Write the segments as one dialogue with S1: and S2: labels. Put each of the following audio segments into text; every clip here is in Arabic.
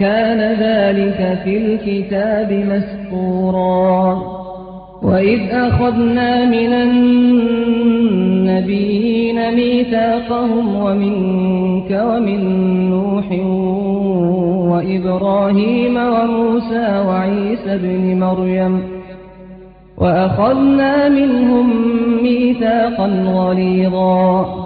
S1: كان ذلك في الكتاب مسطورا وإذ أخذنا من النبيين ميثاقهم ومنك ومن نوح وإبراهيم وموسى وعيسى بن مريم وأخذنا منهم ميثاقا غليظا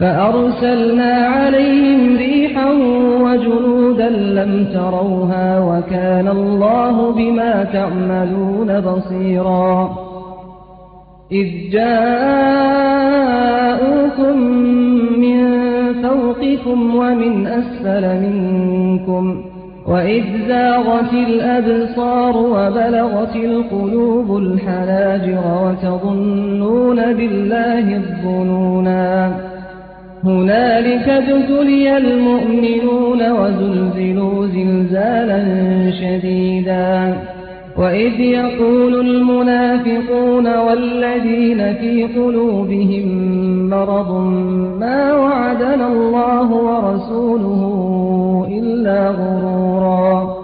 S1: فأرسلنا عليهم ريحا وجنودا لم تروها وكان الله بما تعملون بصيرا إذ جاءوكم من فوقكم ومن أسفل منكم وإذ زاغت الأبصار وبلغت القلوب الحناجر وتظنون بالله الظنونا هنالك ابتلي المؤمنون وزلزلوا زلزالا شديدا وإذ يقول المنافقون والذين في قلوبهم مرض ما وعدنا الله ورسوله إلا غرورا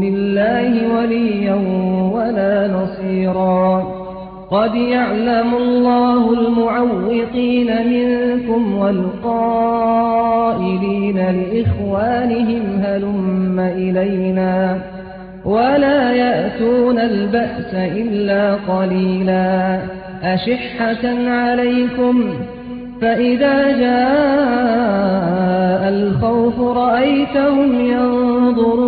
S1: دون الله وليا ولا نصيرا قد يعلم الله المعوقين منكم والقائلين لإخوانهم هلم إلينا ولا يأتون البأس إلا قليلا أشحة عليكم فإذا جاء الخوف رأيتهم ينظرون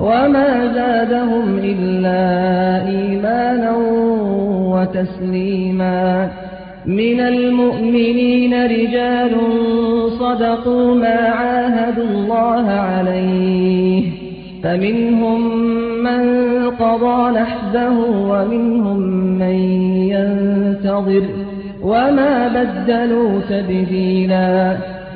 S1: وما زادهم إلا إيمانا وتسليما من المؤمنين رجال صدقوا ما عاهدوا الله عليه فمنهم من قضى نحبه ومنهم من ينتظر وما بدلوا تبديلاً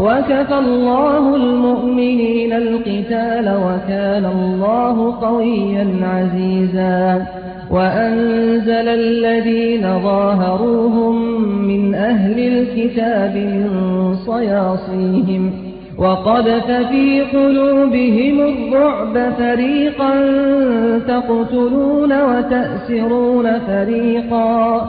S1: وكفى الله المؤمنين القتال وكان الله قويا عزيزا وأنزل الذين ظاهروهم من أهل الكتاب من صياصيهم وقذف في قلوبهم الرعب فريقا تقتلون وتأسرون فريقا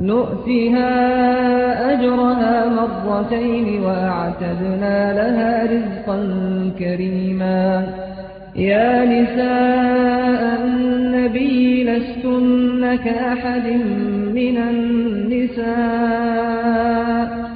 S1: نؤتها أجرها مرتين وأعتدنا لها رزقا كريما يا نساء النبي لستن كأحد من النساء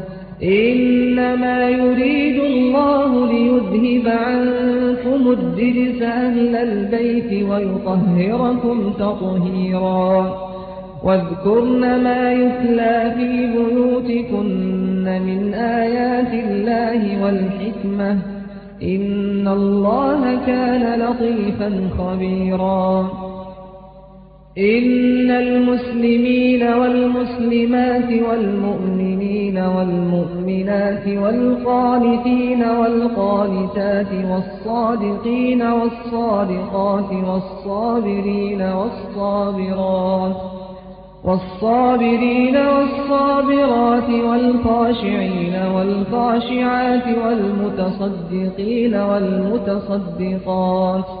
S1: إنما يريد الله ليذهب عنكم الدرس أهل البيت ويطهركم تطهيرا واذكرن ما يتلى في بيوتكن من آيات الله والحكمة إن الله كان لطيفا خبيرا إن المسلمين والمسلمات والمؤمنين والمؤمنات والقانتين والقانتات والصادقين والصادقات والصابرين والصابرات والصابرين والصابرات والخاشعين والخاشعات والمتصدقين والمتصدقات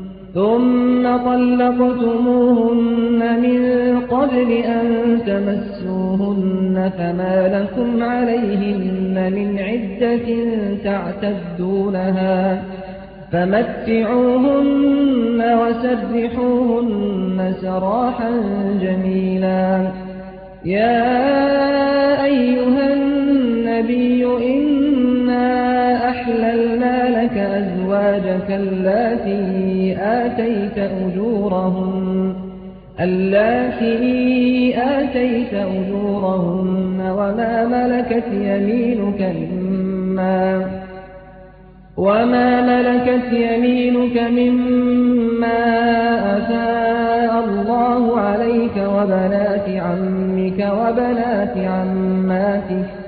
S1: ثم طلقتموهن من قبل أن تمسوهن فما لكم عليهن من عدة تعتدونها فمتعوهن وسرحوهن سراحا جميلا يا أيها النبي إنا أحللنا لك أزواجك التي آتيت أجورهم اللاتي آتيت أجورهن وما ملكت يمينك مما وما ملكت يمينك مما أفاء الله عليك وبنات عمك وبنات عماتك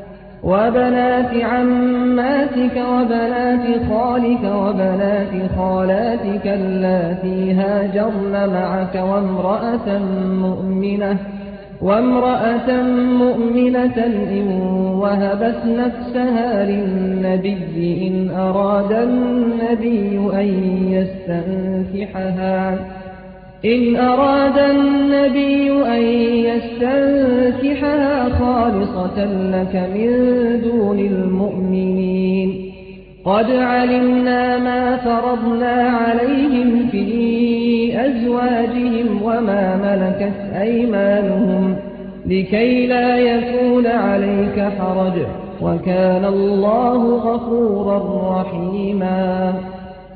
S1: وبنات عماتك وبنات خالك وبنات خالاتك اللاتي هاجرن معك وامرأة مؤمنة وامرأة مؤمنة إن وهبت نفسها للنبي إن أراد النبي أن يستنكحها إن أراد النبي أن يستنكحها خالصة لك من دون المؤمنين قد علمنا ما فرضنا عليهم في أزواجهم وما ملكت أيمانهم لكي لا يكون عليك حرج وكان الله غفورا رحيما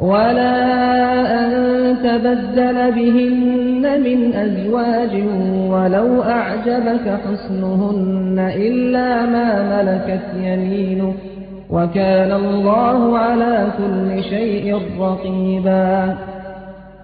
S1: ولا أن تبدل بهن من أزواج ولو أعجبك حسنهن إلا ما ملكت يمينك وكان الله على كل شيء رقيباً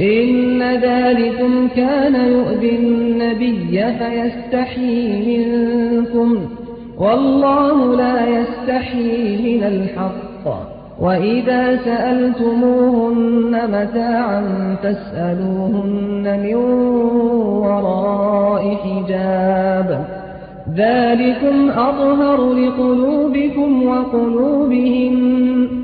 S1: إن ذلكم كان يؤذي النبي فيستحي منكم والله لا يستحي من الحق وإذا سألتموهن متاعا فاسألوهن من وراء حجاب ذلكم أظهر لقلوبكم وقلوبهم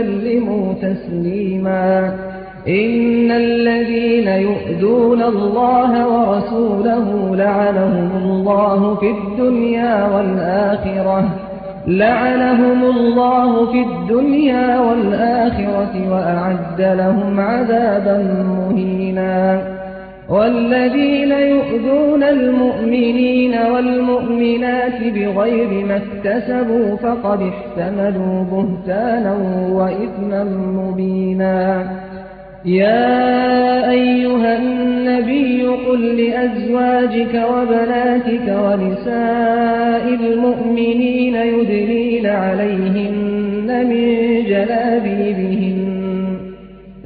S1: وسلموا تسليما إن الذين يؤذون الله ورسوله لعنهم الله في الدنيا والآخرة لعنهم الله في الدنيا والآخرة وأعد لهم عذابا مهينا والذين يؤذون المؤمنين والمؤمنات بغير ما اكتسبوا فقد احتملوا بهتانا وإثما مبينا يا أيها النبي قل لأزواجك وبناتك ونساء المؤمنين يدلين عليهن من جلابيبهن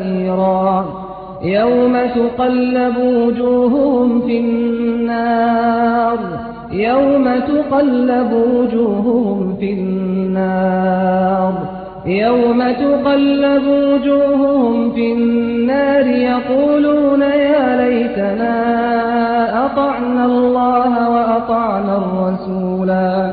S1: كثيرا يوم تقلب وجوههم في النار يوم تقلب وجوههم في النار يوم تقلب وجوههم في النار يقولون يا ليتنا أطعنا الله وأطعنا الرسولا